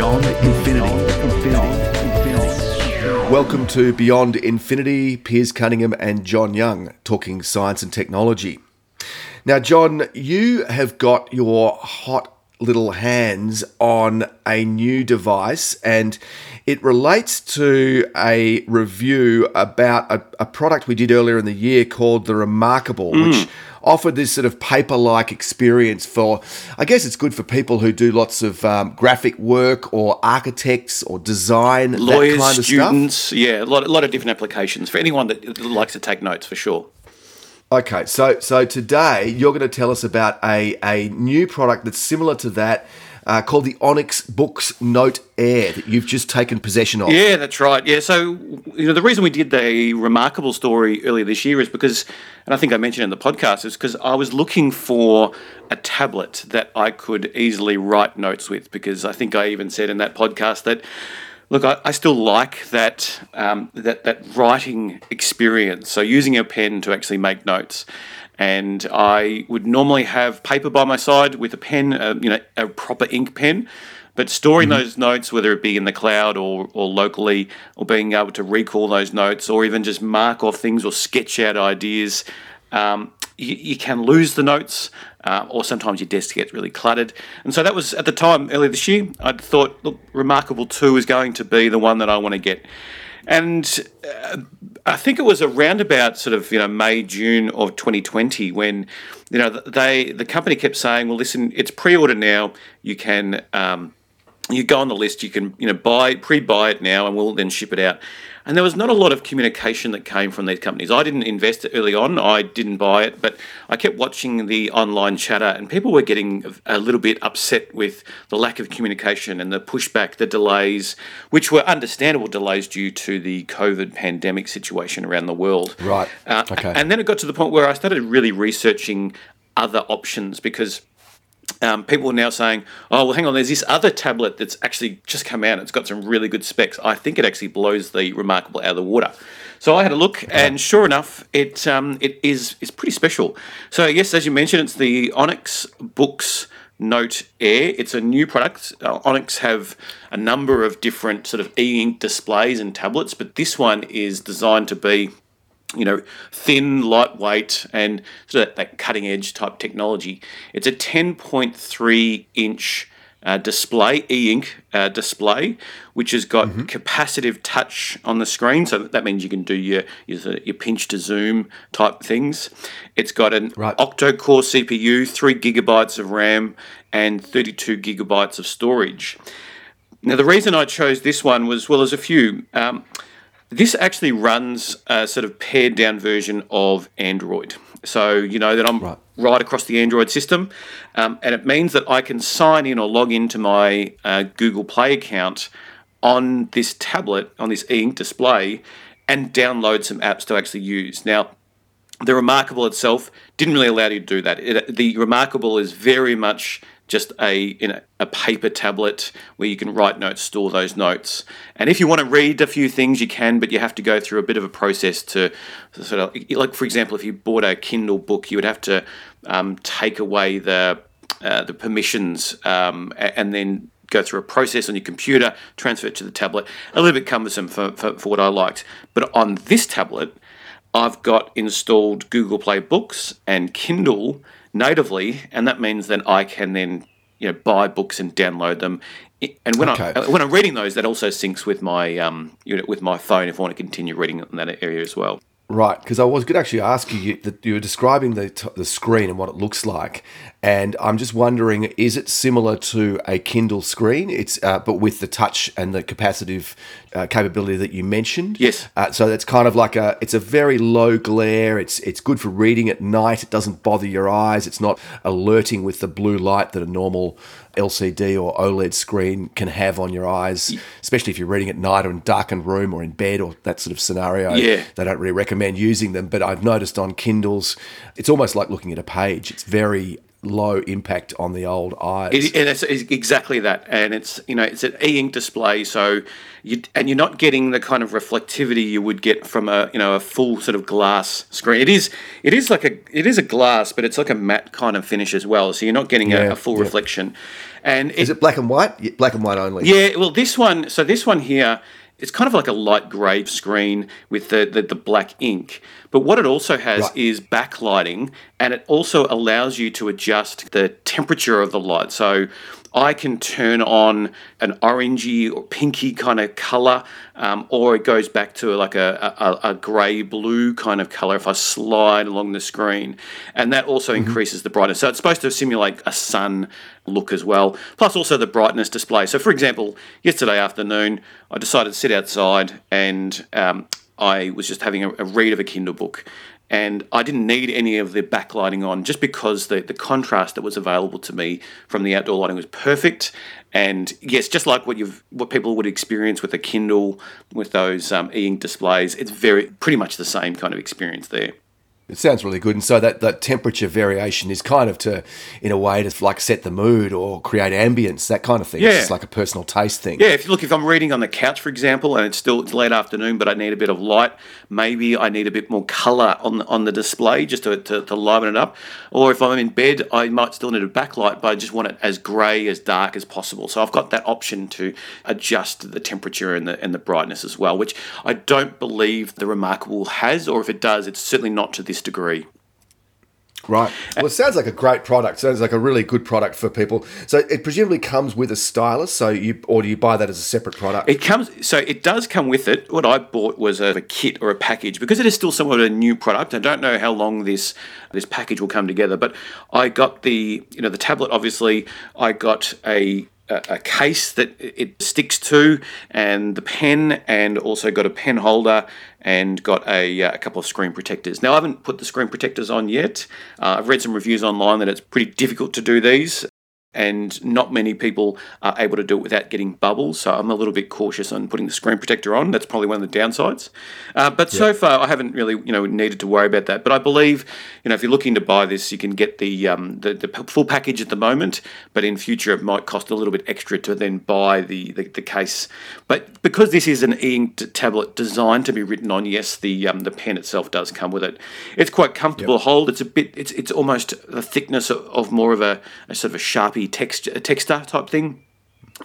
Beyond Infinity. Welcome to Beyond Infinity. Piers Cunningham and John Young talking science and technology. Now, John, you have got your hot little hands on a new device and it relates to a review about a, a product we did earlier in the year called the Remarkable, mm. which offered this sort of paper like experience for, I guess it's good for people who do lots of um, graphic work or architects or design, lawyers, kind of students. Stuff. Yeah, a lot, a lot of different applications for anyone that likes to take notes for sure. Okay, so so today you're going to tell us about a, a new product that's similar to that. Uh, called the Onyx Boox Note Air that you've just taken possession of. Yeah, that's right. Yeah, so you know the reason we did the remarkable story earlier this year is because, and I think I mentioned in the podcast, is because I was looking for a tablet that I could easily write notes with. Because I think I even said in that podcast that Look, I, I still like that um, that that writing experience. So using a pen to actually make notes, and I would normally have paper by my side with a pen, uh, you know, a proper ink pen. But storing mm-hmm. those notes, whether it be in the cloud or, or locally, or being able to recall those notes, or even just mark off things or sketch out ideas, um, you, you, can lose the notes uh, or sometimes your desk gets really cluttered. And so that was at the time earlier this year. I thought, look, Remarkable Two is going to be the one that I want to get, and uh, I think it was around about sort of you know May June of 2020 when you know they the company kept saying, well, listen, it's pre-order now. You can. Um, you go on the list, you can you know buy pre-buy it now, and we'll then ship it out. And there was not a lot of communication that came from these companies. I didn't invest it early on, I didn't buy it, but I kept watching the online chatter, and people were getting a little bit upset with the lack of communication and the pushback, the delays, which were understandable delays due to the COVID pandemic situation around the world. Right. Uh, okay. And then it got to the point where I started really researching other options because um, people are now saying, oh, well, hang on, there's this other tablet that's actually just come out. It's got some really good specs. I think it actually blows the Remarkable out of the water. So I had a look, and sure enough, it um, it is is pretty special. So yes, as you mentioned, it's the Onyx Boox Note Air. It's a new product. Uh, Onyx have a number of different sort of e-ink displays and tablets, but this one is designed to be you know, thin, lightweight, and sort of that cutting edge type technology. It's a 10.3 inch uh, display, e ink uh, display, which has got mm-hmm. capacitive touch on the screen. So that means you can do your, your, your pinch to zoom type things. It's got an right. octo core CPU, 3 gigabytes of RAM, and 32 gigabytes of storage. Now, the reason I chose this one was well, there's a few. Um, this actually runs a sort of pared down version of Android. So, you know, that I'm right, right across the Android system. Um, and it means that I can sign in or log into my uh, Google Play account on this tablet, on this e ink display, and download some apps to actually use. Now, the Remarkable itself didn't really allow you to do that. It, the Remarkable is very much just a you know, a paper tablet where you can write notes, store those notes. And if you want to read a few things, you can, but you have to go through a bit of a process to, sort of like, for example, if you bought a Kindle book, you would have to um, take away the uh, the permissions um, and then go through a process on your computer, transfer it to the tablet. A little bit cumbersome for, for, for what I liked. But on this tablet, I've got installed Google Play Books and Kindle natively, and that means that I can then you know buy books and download them. And when okay. I when I'm reading those, that also syncs with my um you know, with my phone if I want to continue reading in that area as well. Right, because I was going to actually ask you that you were describing the t- the screen and what it looks like, and I'm just wondering, is it similar to a Kindle screen? It's uh, but with the touch and the capacitive uh, capability that you mentioned. Yes. Uh, so it's kind of like a it's a very low glare. It's it's good for reading at night. It doesn't bother your eyes. It's not alerting with the blue light that a normal LCD or OLED screen can have on your eyes, especially if you're reading at night or in a darkened room or in bed or that sort of scenario. Yeah. They don't really recommend using them. But I've noticed on Kindles, it's almost like looking at a page. It's very low impact on the old eyes. It, and it's, it's exactly that, and it's you know it's an e-ink display, so you and you're not getting the kind of reflectivity you would get from a you know a full sort of glass screen. It is it is like a it is a glass, but it's like a matte kind of finish as well, so you're not getting Yeah, a, a full yeah. reflection. And Is it black and white? Black and white only. yeah, well, this one, so this one here, it's kind of like a light grey screen with the, the, the black ink. But what it also has Right. is backlighting, and it also allows you to adjust the temperature of the light. So I can turn on an orangey or pinky kind of color, um, or it goes back to like a, a, a grey blue kind of color if I slide along the screen. And that also increases the brightness. So it's supposed to simulate a sun look as well, plus also the brightness display. So, for example, yesterday afternoon, I decided to sit outside and um, I was just having a, a read of a Kindle book. And I didn't need any of the backlighting on just because the, the contrast that was available to me from the outdoor lighting was perfect. And yes, just like what you've what people would experience with a Kindle with those um, e-ink displays, it's very pretty much the same kind of experience there. It sounds really good. And so that, that temperature variation is kind of to, in a way, to like set the mood or create ambience, that kind of thing. Yeah. It's just like a personal taste thing. Yeah, if you look, if I'm reading on the couch, for example, and it's still it's late afternoon, but I need a bit of light, maybe I need a bit more colour on the, on the display just to, to, to liven it up. Or if I'm in bed, I might still need a backlight, but I just want it as grey, as dark as possible. So I've got that option to adjust the temperature and the and the brightness as well, which I don't believe the Remarkable has, or if it does, it's certainly not to this degree. Right. Well, it sounds like a great product. Sounds like a really good product for people. So it presumably comes with a stylus. So you, or do you buy that as a separate product? It comes, so it does come with it. What I bought was a, a kit or a package because it is still somewhat a new product. I don't know how long this this package will come together, but I got the you know the tablet. Obviously, I got a a case that it sticks to, and the pen, and also got a pen holder, and got a, uh, a couple of screen protectors. Now, I haven't put the screen protectors on yet. Uh, I've read some reviews online that it's pretty difficult to do these and not many people are able to do it without getting bubbles. So I'm a little bit cautious on putting the screen protector on. That's probably one of the downsides. Uh, but so far, I haven't really you know needed to worry about that. But I believe you know if you're looking to buy this, you can get the um, the, the full package at the moment. But in future, it might cost a little bit extra to then buy the the, the case. But because this is an e-ink tablet designed to be written on, yes, the um, the pen itself does come with it. It's quite comfortable to hold. It's a bit. It's it's almost the thickness of, of more of a, a sort of a sharpie texture, a texture type thing.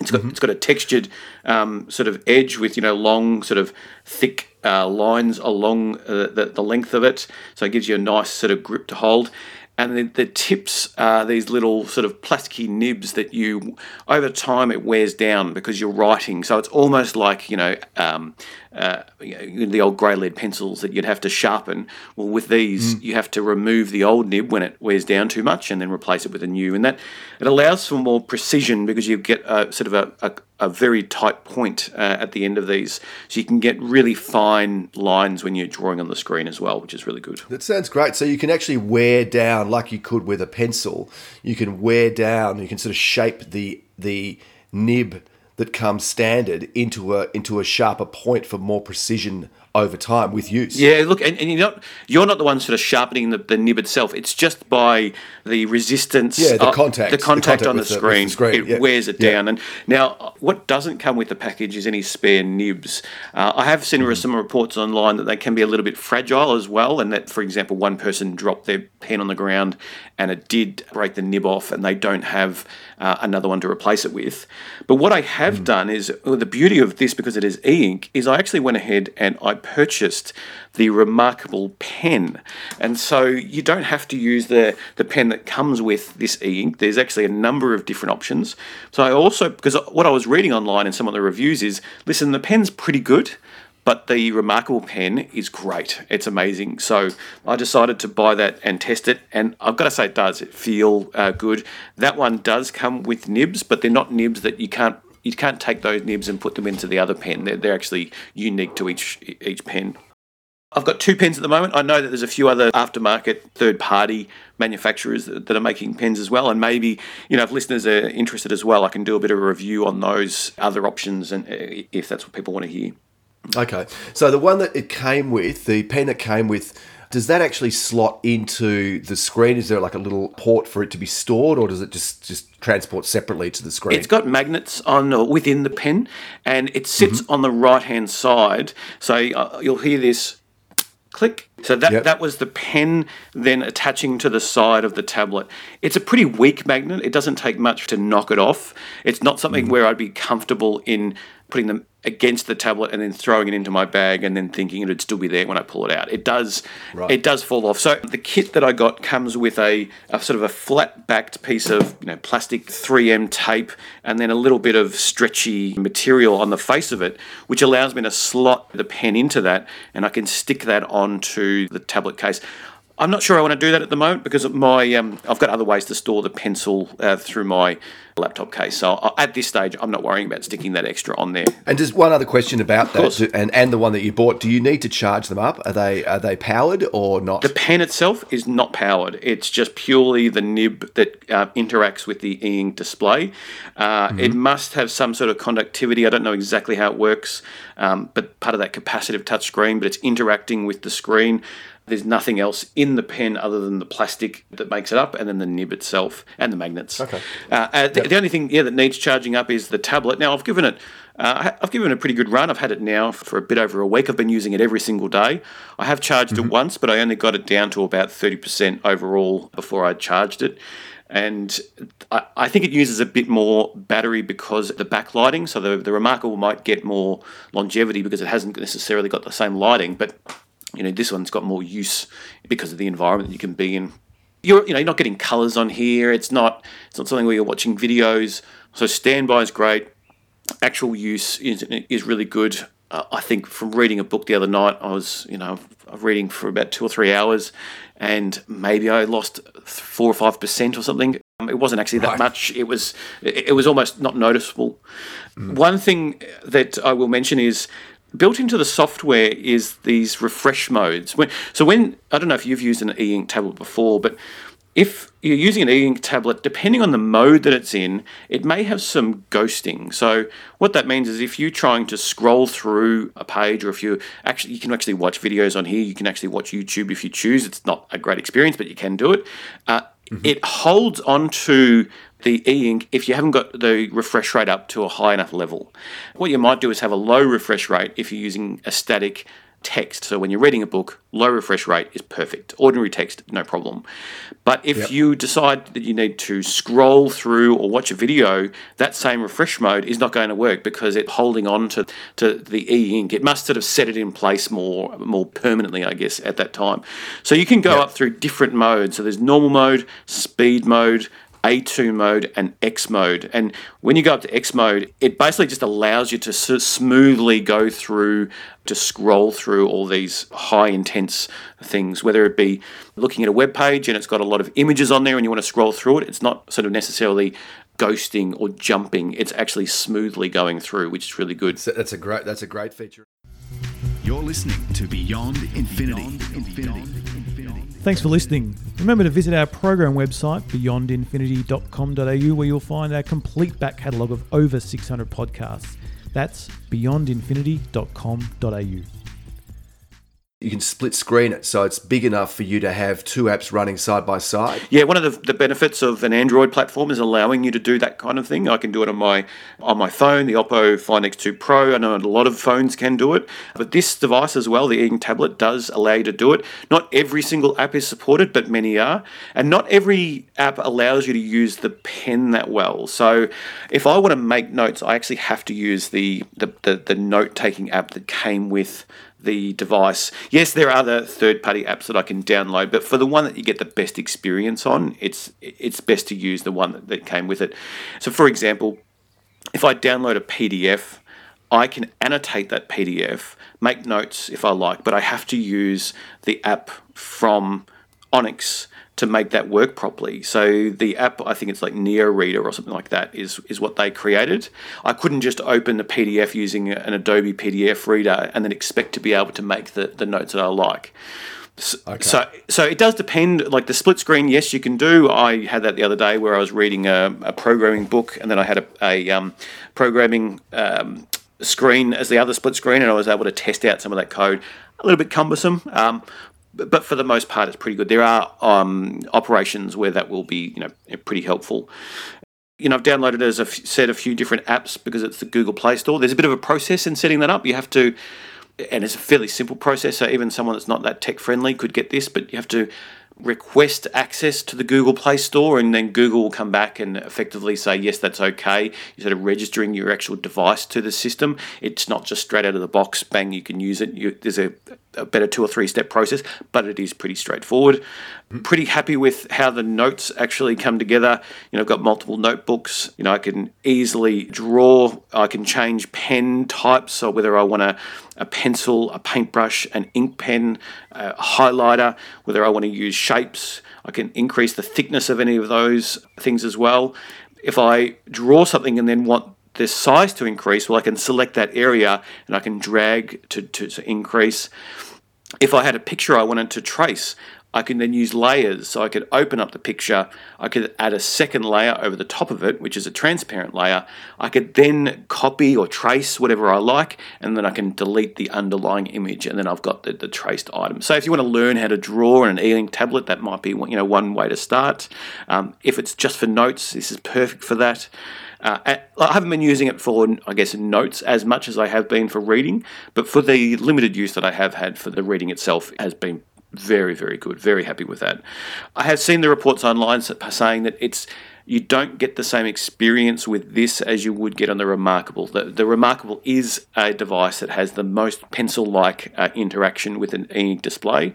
It's got it's got a textured um, sort of edge with you know long sort of thick uh, lines along uh, the the length of it, so it gives you a nice sort of grip to hold. And the, the tips are these little sort of plasticky nibs that you over time it wears down because you're writing. So it's almost like you know um, uh, the old grey lead pencils that you'd have to sharpen. Well, with these, you have to remove the old nib when it wears down too much, and then replace it with a new. And that it allows for more precision because you get a sort of a, a, a very tight point uh, at the end of these, so you can get really fine lines when you're drawing on the screen as well, which is really good. That sounds great. So you can actually wear down, like you could with a pencil, you can wear down, you can sort of shape the the nib that comes standard into a into a sharper point for more precision over time with use. Yeah, look, and, and you're not you're not the one sort of sharpening the, the nib itself. It's just by the resistance, Yeah, the uh, contact- the the contact, contact on the screen. the screen, It yeah. wears it Yeah. down. And now, what doesn't come with the package is any spare nibs. Uh, I have seen Mm-hmm. some reports online that they can be a little bit fragile as well, and that, for example, one person dropped their pen on the ground and it did break the nib off, and they don't have uh, another one to replace it with. But what I have Mm. done is well, the beauty of this because it is e-ink is I actually went ahead and I purchased the remarkable pen. And so you don't have to use the the pen that comes with this e-ink. There's actually a number of different options. So i also because what i was reading online in some of the reviews is listen the pen's pretty good but the remarkable pen is great. It's amazing. So i decided to buy that and test it and i've got to say it does feel uh, good. That one does come with nibs but they're not nibs that you can't you can't take those nibs and put them into the other pen. They're, they're actually unique to each each pen. I've got two pens at the moment. I know that there's a few other aftermarket third party manufacturers that, that are making pens as well. And maybe, you know, if listeners are interested as well, I can do a bit of a review on those other options and uh, if that's what people want to hear. Okay. So the one that it came with, the pen that came with, does that actually slot into the screen? Is there like a little port for it to be stored, or does it just just transport separately to the screen? It's got magnets on or within the pen, and it sits Mm-hmm. on the right hand side. So uh, you'll hear this click. So that Yep. that was the pen then attaching to the side of the tablet. It's a pretty weak magnet. It doesn't take much to knock it off. It's not something where I'd be comfortable in putting them against the tablet and then throwing it into my bag and then thinking it'd still be there when I pull it out. It does Right. it does fall off. So the kit that I got comes with a, a sort of a flat backed piece of you know plastic 3M tape and then a little bit of stretchy material on the face of it, which allows me to slot the pen into that and I can stick that onto the tablet case. I'm not sure I want to do that at the moment because my um, I've got other ways to store the pencil uh, through my laptop case. So I, at this stage, I'm not worrying about sticking that extra on there. and just one other question about that, and and the one that you bought. Do you need to charge them up? Are they are they powered or not? The pen itself is not powered. It's just purely the nib that uh, interacts with the e-ink display. Uh, It must have some sort of conductivity. I don't know exactly how it works, um, but part of that capacitive touch screen, but it's interacting with the screen. There's nothing else in the pen other than the plastic that makes it up, and then the nib itself and the magnets. Okay. Uh, uh, the, the only thing yeah, that needs charging up is the tablet. Now I've given it, uh, I've given it a pretty good run. I've had it now for a bit over a week. I've been using it every single day. I have charged it once, but I only got it down to about thirty percent overall before I charged it. And I, I think it uses a bit more battery because of the backlighting. So the, the Remarkable might get more longevity because it hasn't necessarily got the same lighting, but you know this one's got more use because of the environment that you can be in. You're you know you're not getting colors on here. It's not it's not something where you're watching videos. So standby is great. Actual use is, is really good. Uh, i think from reading a book the other night i was you know reading for about two or three hours and maybe i lost four or five percent or something. Um, it wasn't actually that Right. much. It was it, it was almost not noticeable. One thing that i will mention is built into the software is these refresh modes. When, so when I don't know if you've used an e-ink tablet before, but if you're using an e-ink tablet, depending on the mode that it's in, it may have some ghosting. So what that means is if you're trying to scroll through a page, or if you actually you can actually watch videos on here, you can actually watch YouTube if you choose. It's not a great experience, but you can do it. Uh, It holds onto the e-ink if you haven't got the refresh rate up to a high enough level. What you might do is have a low refresh rate if you're using a static text. So when you're reading a book, low refresh rate is perfect. Ordinary text, no problem. But if Yep. you decide that you need to scroll through or watch a video, that same refresh mode is not going to work because it's holding on to, to the e-ink. It must sort of set it in place more more permanently, I guess, at that time. So you can go Yep. up through different modes. So there's normal mode, speed mode, a2 mode and X mode. And when you go up to X mode, it basically just allows you to s- smoothly go through, to scroll through all these high intense things, whether it be looking at a web page and it's got a lot of images on there and you want to scroll through it. It's not sort of necessarily ghosting or jumping, it's actually smoothly going through, which is really good. So that's a great that's a great feature. You're listening to Beyond Infinity Infinity. Thanks for listening. Remember to visit our program website, beyondinfinity.com.au, where you'll find our complete back catalogue of over 600 podcasts. That's beyondinfinity.com.au. You can split screen it, so it's big enough for you to have two apps running side by side. Yeah, one of the, the benefits of an Android platform is allowing you to do that kind of thing. I can do it on my on my phone, the Oppo Find X2 Pro. I know a lot of phones can do it, but this device as well, the e-ink tablet, does allow you to do it. Not every single app is supported, but many are, and not every app allows you to use the pen that well. So, if I want to make notes, I actually have to use the the, the, the note taking app that came with the device. Yes, there are other third-party apps that I can download, but for the one that you get the best experience on, it's it's best to use the one that, that came with it. So, for example, if I download a PDF, I can annotate that PDF, make notes if I like, but I have to use the app from Onyx to make that work properly. So the app, I think it's like Neo Reader or something like that, is is what they created. I couldn't just open the PDF using an Adobe PDF reader and then expect to be able to make the, the notes that I like. So, so so it does depend. Like the split screen, yes, you can do. I had that the other day where I was reading a, a programming book, and then I had a, a um, programming um, screen as the other split screen, and I was able to test out some of that code. A little bit cumbersome, um, but for the most part, it's pretty good. There are um, operations where that will be, you know, pretty helpful. You know, I've downloaded, as I've said, a few different apps because it's the Google Play Store. There's a bit of a process in setting that up. You have to, and it's a fairly simple process. So even someone that's not that tech friendly could get this, but you have to request access to the Google Play Store, and then Google will come back and effectively say, yes, that's okay. You're of registering your actual device to the system. It's not just straight out of the box, bang, you can use it. You, there's a, a, better two or three step process, but it is pretty straightforward. Mm-hmm. Pretty happy with how the notes actually come together. You know, I've got multiple notebooks. You know, I can easily draw, I can change pen types, so whether I want a, a pencil, a paintbrush, an ink pen, a highlighter, whether I want to use shapes. I can increase the thickness of any of those things as well. If I draw something and then want the size to increase, well, I can select that area and I can drag to, to, to increase. If I had a picture I wanted to trace, I can then use layers. So I could open up the picture, I could add a second layer over the top of it, which is a transparent layer. I could then copy or trace whatever I like, and then I can delete the underlying image, and then I've got the, the traced item. So if you want to learn how to draw on an e-ink tablet, that might be you know one way to start. Um, if it's just for notes, this is perfect for that. Uh, I haven't been using it for, I guess, notes as much as I have been for reading, but for the limited use that I have had for the reading itself has been very, very good. Very happy with that. I have seen the reports online saying that it's you don't get the same experience with this as you would get on the Remarkable. The, the Remarkable is a device that has the most pencil-like uh, interaction with an e display.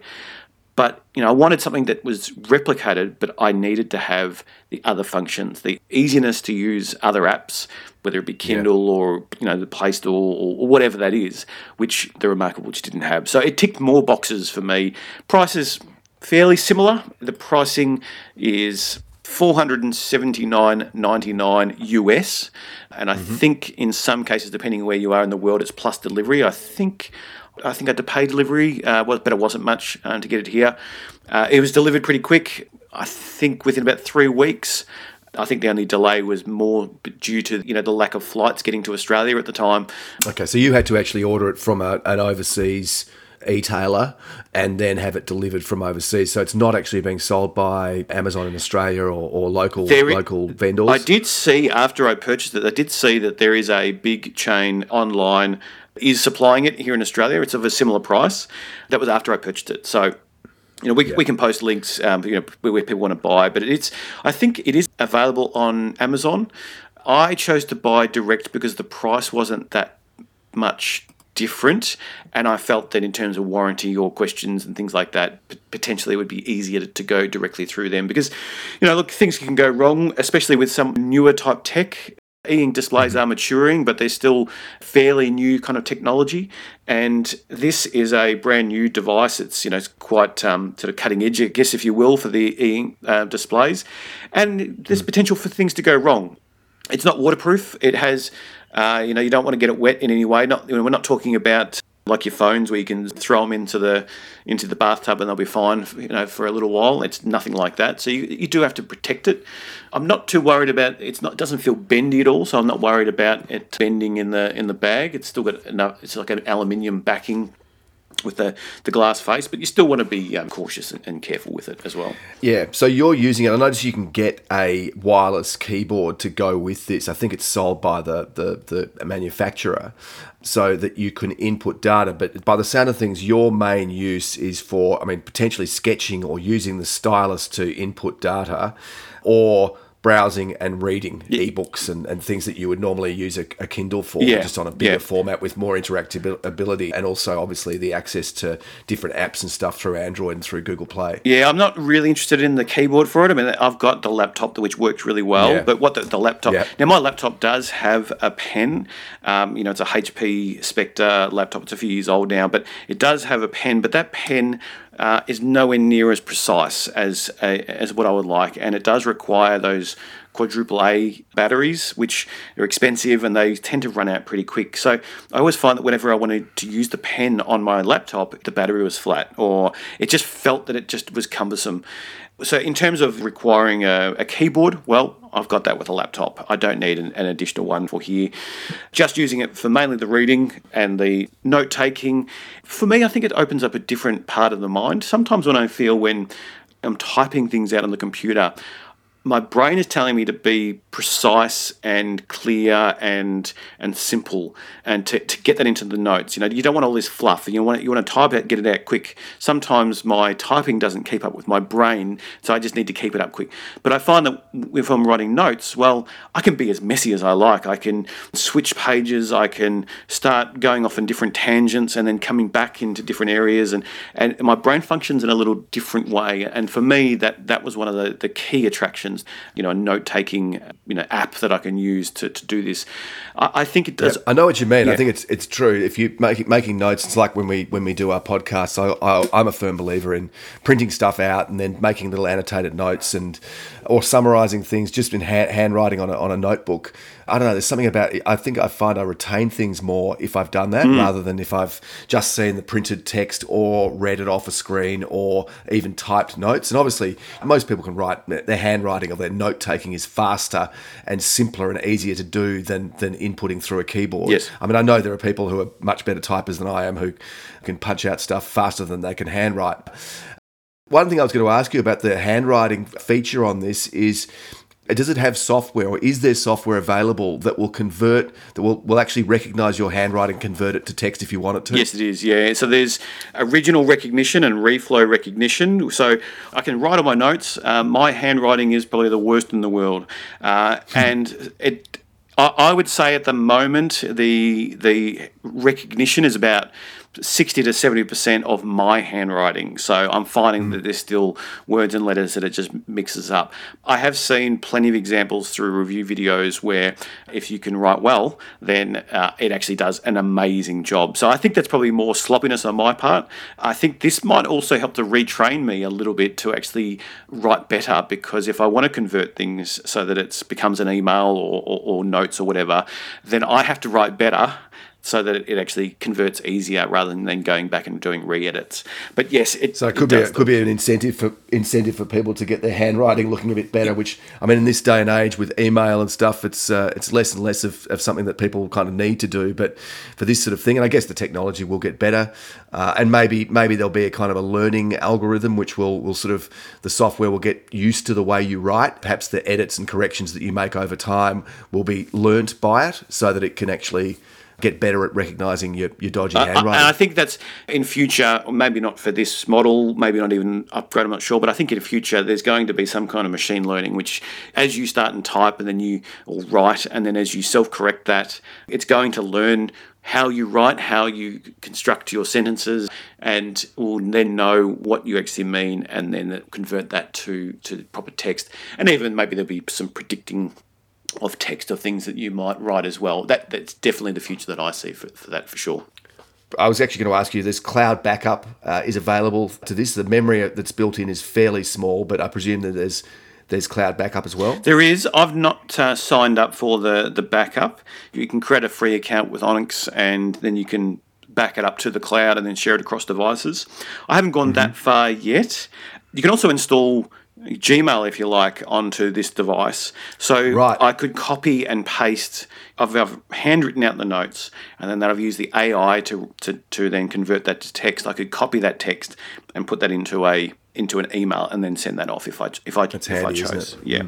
But you know, I wanted something that was replicated, but I needed to have the other functions, the easiness to use other apps, whether it be Kindle yeah. or you know the Play Store or, or, whatever that is, which the Remarkable just didn't have. So it ticked more boxes for me. Prices fairly similar. The pricing is four hundred and seventy nine ninety nine US, and I mm-hmm. think in some cases, depending where you are in the world, it's plus delivery. I think I think I had to pay delivery, uh, but it wasn't much uh, to get it here. Uh, it was delivered pretty quick. I think within about three weeks. I think the only delay was more due to you know the lack of flights getting to Australia at the time. Okay, so you had to actually order it from a, an overseas e-tailer and then have it delivered from overseas. So it's not actually being sold by Amazon in Australia or, or local there, local vendors. I did see after I purchased it, I did see that there is a big chain online is supplying it here in Australia. It's of a similar price. That was after I purchased it. So you know, we, yeah. we can post links, um, you know, where people want to buy, but it's, I think it is available on Amazon. I chose to buy direct because the price wasn't that much different, and I felt that in terms of warranty or questions and things like that, potentially it would be easier to go directly through them because, you know, look, things can go wrong, especially with some newer type tech. E-ink displays are maturing, but they're still fairly new kind of technology. And this is a brand new device. It's you know it's quite um, sort of cutting edge, I guess, if you will, for the e-ink uh, displays. And there's potential for things to go wrong. It's not waterproof. It has, uh, you know, you don't want to get it wet in any way. Not you know, we're not talking about like your phones where you can throw them into the into the bathtub and they'll be fine you know for a little while. It's nothing like that. So you, you do have to protect it. I'm not too worried about it's not it doesn't feel bendy at all so i'm not worried about it bending in the in the bag. It's still got enough it's like an aluminium backing with the, the glass face, but you still want to be um, cautious and, careful with it as well. Yeah, so you're using it. I notice you can get a wireless keyboard to go with this. I think it's sold by the, the, the manufacturer so that you can input data. But by the sound of things, your main use is for, I mean, potentially sketching or using the stylus to input data or browsing and reading yeah. ebooks and, and things that you would normally use a, a Kindle for, yeah. just on a bigger yeah. format with more interactive ability, and also obviously the access to different apps and stuff through Android and through Google Play. Yeah, I'm not really interested in the keyboard for it. I mean, I've got the laptop which works really well, but what the, the laptop now, my laptop does have a pen. Um, you know, it's a HP Spectre laptop. It's a few years old now, but it does have a pen. But that pen uh, is nowhere near as precise as as what I would like, and it does require those quadruple A batteries, which are expensive and they tend to run out pretty quick. So I always find that whenever I wanted to use the pen on my laptop, the battery was flat or it just felt that it just was cumbersome. So, in terms of requiring a, a, keyboard, well, I've got that with a laptop. I don't need an, an, additional one for here. Just using it for mainly the reading and the note taking. For me, I think it opens up a different part of the mind. Sometimes when I feel when I'm typing things out on the computer, my brain is telling me to be precise and clear and and simple and to, to get that into the notes. You know you don't want all this fluff. You want you want to type it get it out quick. Sometimes my typing doesn't keep up with my brain so I just need to keep it up quick. But I find that if I'm writing notes well I can be as messy as I like. I can switch pages. I can start going off in different tangents and then coming back into different areas. And and my brain functions in a little different way. And for me that that was one of the, the key attractions you know, a note taking, you know, app that I can use to, to do this. I, I think it does. Yeah, I know what you mean. Yeah. I think it's it's true. If you make making notes, it's like when we when we do our podcasts. I, I, am a firm believer in printing stuff out and then making little annotated notes and or summarizing things just in hand, handwriting on a, on a notebook. I don't know. There's something about. I think I find I retain things more if I've done that mm. rather than if I've just seen the printed text or read it off a screen or even typed notes. And obviously, most people can write their handwriting or their note taking is faster and simpler and easier to do than than inputting through a keyboard. Yes. I mean, I know there are people who are much better typers than I am who can punch out stuff faster than they can handwrite. One thing I was going to ask you about the handwriting feature on this is does it have software or is there software available that will convert that will, will actually recognize your handwriting convert it to text if you want it to? Yes it is yeah. So there's original recognition and reflow recognition. So i can write on my notes uh, my handwriting is probably the worst in the world. Uh, and it I would say at the moment the the recognition is about 60 to 70% of my handwriting. So I'm finding mm. that there's still words and letters that it just mixes up. I have seen plenty of examples through review videos where if you can write well, then uh, it actually does an amazing job. So I think that's probably more sloppiness on my part. I think this might also help to retrain me a little bit to actually write better because if I want to convert things so that it becomes an email or, or, or notes or whatever, then I have to write better so that it actually converts easier rather than then going back and doing re-edits. But yes, it so it could it be a, could be an incentive for incentive for people to get their handwriting looking a bit better. Which I mean, in this day and age with email and stuff, it's uh, it's less and less of, of something that people kind of need to do. But for this sort of thing, and I guess the technology will get better, uh, and maybe maybe there'll be a kind of a learning algorithm which will will sort of the software will get used to the way you write. Perhaps the edits and corrections that you make over time will be learnt by it, so that it can actually get better at recognizing your, your dodgy uh, handwriting. And I think that's in future, maybe not for this model, maybe not even upgrade, I'm not sure, but I think in the future there's going to be some kind of machine learning which as you start and type and then you write and then as you self-correct that, it's going to learn how you write, how you construct your sentences, and will then know what you actually mean and then convert that to, to proper text. And even maybe there'll be some predicting of text or things that you might write as well. That that's definitely the future that I see for, for that for sure. I was actually going to ask you. This cloud backup uh, is available to this. The memory that's built in is fairly small, but I presume that there's there's cloud backup as well. There is. I've not uh, signed up for the the backup. You can create a free account with Onyx, and then you can back it up to the cloud and then share it across devices. I haven't gone mm-hmm. that far yet. You can also install Gmail, if you like, onto this device. So right. I could copy and paste. I've, I've, handwritten out the notes, and then I've used the AI to, to, to then convert that to text. I could copy that text and put that into a into an email and then send that off if I if I That's if handy, I chose. It? Yeah,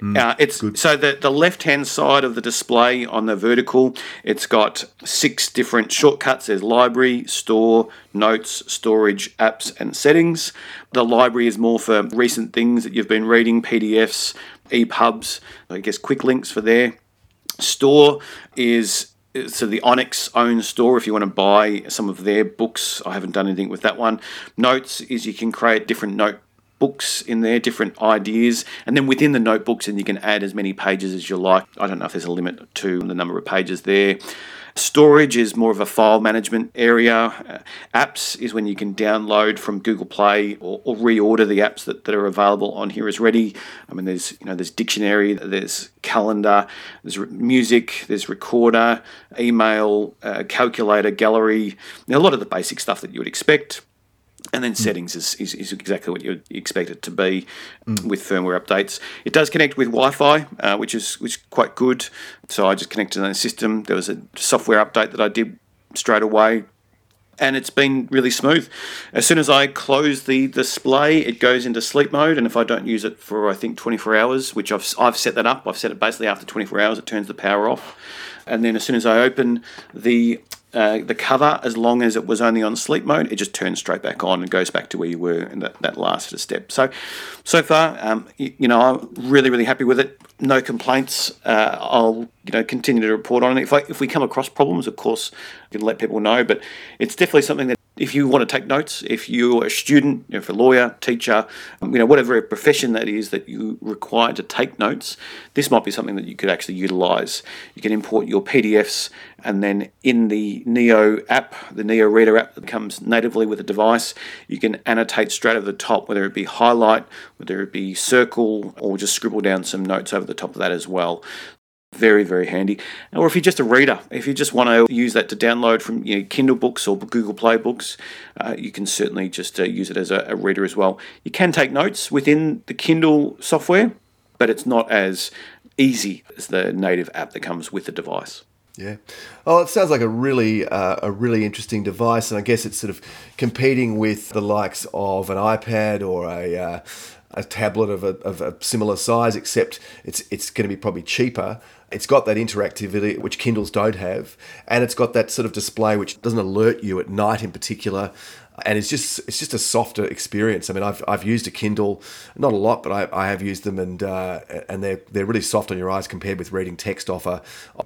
mm. uh, it's Good. so the the left hand side of the display on the vertical, it's got six different shortcuts. There's library, store, notes, storage, apps, and settings. The library is more for recent things that you've been reading, PDFs, EPUBs. I guess quick links for there. Store is so the Onyx own store if you want to buy some of their books. I haven't done anything with that one. Notes is you can create different notebooks in there, different ideas, and then within the notebooks, and you can add as many pages as you like. I don't know if there's a limit to the number of pages there. Storage is more of a file management area. Uh, apps is when you can download from Google Play or, or, reorder the apps that, that are available on here as ready. I mean, there's you know there's dictionary, there's calendar, there's music, there's recorder, email, uh, calculator, gallery. a lot of the basic stuff that you would expect. And then settings is, is, is, exactly what you expect it to be mm. with firmware updates. It does connect with Wi-Fi, uh, which is which is quite good. So I just connected to the system. There was a software update that I did straight away, and it's been really smooth. As soon as I close the display, it goes into sleep mode, and if I don't use it for I think 24 hours, which I've I've set that up, I've set it basically after 24 hours, it turns the power off. And then as soon as I open the uh, the cover, as long as it was only on sleep mode, it just turns straight back on and goes back to where you were in that, that last step. So, so far, um, you, you, know, I'm really, really happy with it. No complaints. Uh, I'll, you know, continue to report on it. If, I, if we come across problems, of course, I can let people know. But it's definitely something that if you want to take notes, if you're a student, if a lawyer, teacher, um, you know, whatever profession that is that you require to take notes, this might be something that you could actually utilize. You can import your PDFs and then in the Neo app, the Neo Reader app that comes natively with the device, you can annotate straight over the top, whether it be highlight, whether it be circle, or just scribble down some notes over the top of that as well. Very, very handy. Or if you're just a reader, if you just want to use that to download from you know, Kindle books or Google Play books, uh, you can certainly just uh, use it as a, a reader as well. You can take notes within the Kindle software, but it's not as easy as the native app that comes with the device. Yeah. Oh, it sounds like a really uh, a really interesting device, and I guess it's sort of competing with the likes of an iPad or a uh, a tablet of a, of a similar size, except it's it's going to be probably cheaper it's got that interactivity which Kindles don't have, and it's got that sort of display which doesn't alert you at night in particular. And it's just it's just a softer experience. I mean, I've, I've used a Kindle, not a lot, but I, I have used them, and uh, and they're they're really soft on your eyes compared with reading text off a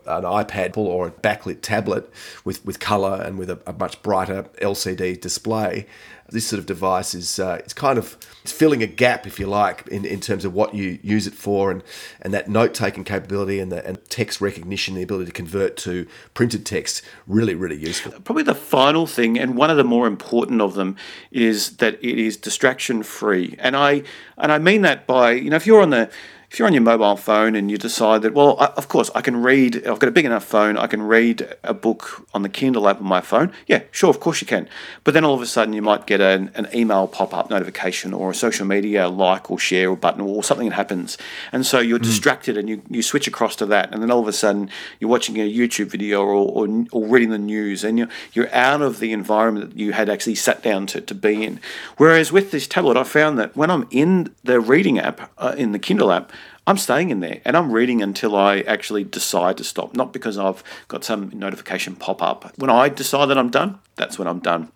an iPad or a backlit tablet with with color and with a, a much brighter LCD display this sort of device is uh, it's kind of it's filling a gap, if you like, in, in terms of what you use it for, and and that note taking capability and the and text recognition, the ability to convert to printed text, really really useful. Probably the final thing, and one of the more important of them, is that it is distraction free, and I and I mean that by you know if you're on the if you're on your mobile phone and you decide that, well, I, of course, I can read, I've got a big enough phone, I can read a book on the Kindle app on my phone. Yeah, sure, of course you can. But then all of a sudden you might get an, an email pop up notification or a social media like or share or button or something that happens. And so you're mm. distracted and you, you switch across to that. And then all of a sudden you're watching a YouTube video or, or, or reading the news and you're, you're out of the environment that you had actually sat down to, to be in. Whereas with this tablet, I found that when I'm in the reading app, uh, in the Kindle app, I'm staying in there and I'm reading until I actually decide to stop, not because I've got some notification pop up. When I decide that I'm done, that's when I'm done.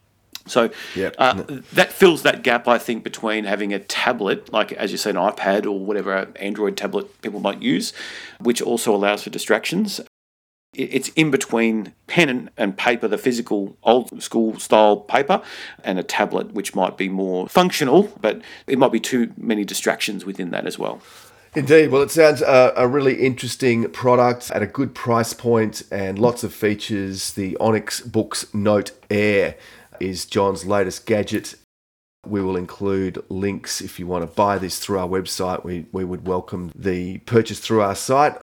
So yep. uh, that fills that gap, I think, between having a tablet, like as you say, an iPad or whatever Android tablet people might use, which also allows for distractions. It's in between pen and paper, the physical old school style paper, and a tablet, which might be more functional, but it might be too many distractions within that as well. Indeed. Well, it sounds uh, a really interesting product at a good price point and lots of features. The Onyx Boox Note Air is John's latest gadget. We will include links if you want to buy this through our website. We, we would welcome the purchase through our site.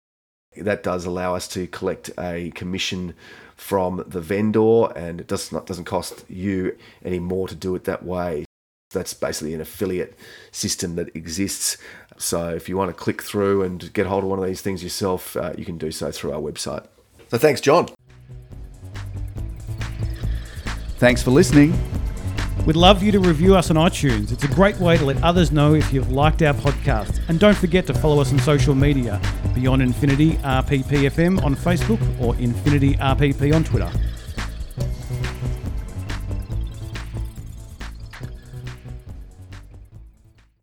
That does allow us to collect a commission from the vendor and it does not, doesn't cost you any more to do it that way. That's basically an affiliate system that exists. So if you want to click through and get hold of one of these things yourself, uh, you can do so through our website. So thanks, John. Thanks for listening. We'd love you to review us on iTunes. It's a great way to let others know if you've liked our podcast. And don't forget to follow us on social media Beyond Infinity RPPFM on Facebook or Infinity RPP on Twitter.